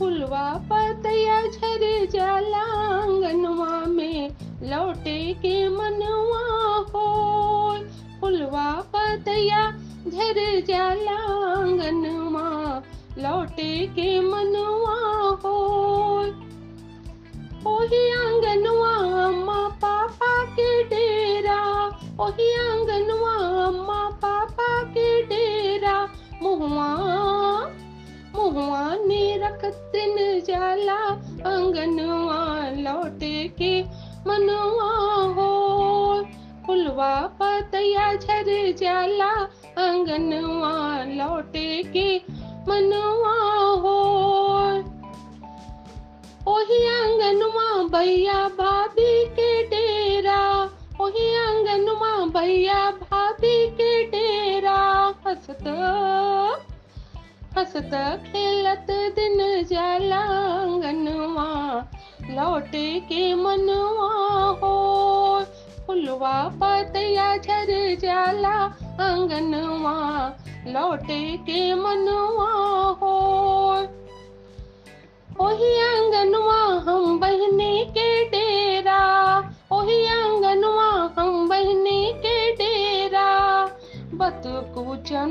फुलवा पतया झर जाला आंगनवा में लौटे के मनवा हो फुलवा पतया झर जाला आंगनवा लौटे के मनवा हो ओही आंगनवा अम्मा पापा के डेरा, ओही आंगनवा अम्मा पापा के डेरा मुहुआ ने रखतन जाला अंगन लौट के मनुआ हो फुलवा पतया झर जाला अंगनवा लौट के मनुआ हो ओही आंगनवा भैया हंसत खेलत दिन जाला आंगनवा लौटे के मनवा हो। फुलवा पतया झर जाला आंगनवा लौटे के मनवा हो। ओही आंगनवा हम बहने के डेरा, ओही आंगनवा हम बहने के डेरा। बत कुचन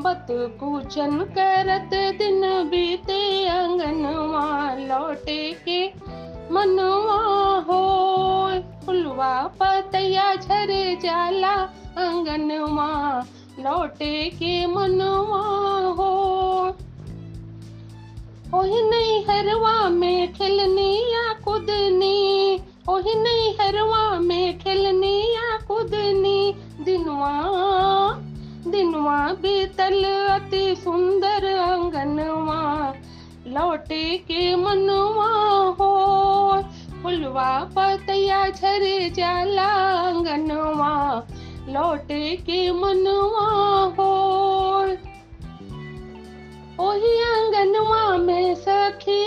बत कुचन करत दिन बीते आंगनवा लौटे के मनवा हो फुलवा, पतया, झर जाला आंगनवा लौटे के मनवा हो ओही नहीं हरवा में खिलनी या कुदनी, ओही नहीं हरवा में दिनवा बीतल अति सुंदर आंगनवा लौटे के मनवा हो। फुलवा, पतया, झर जाला आंगनवा लौटे के मनवा हो। ओही आंगनवा में सखी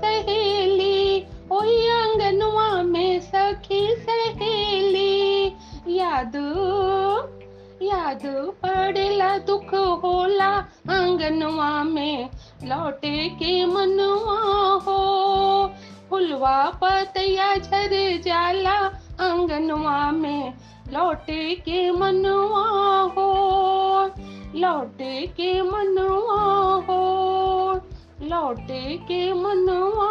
सहेली, ओही आंगनवा में सखी सहेली, याद याद पड़ेला दुख होला, आंगनवा में लौटे के मनवा हो। फुलवा पतया झर जाला, आंगनवा में लौटे के मनवा हो। लौटे के मनवा हो, लौटे के मनवा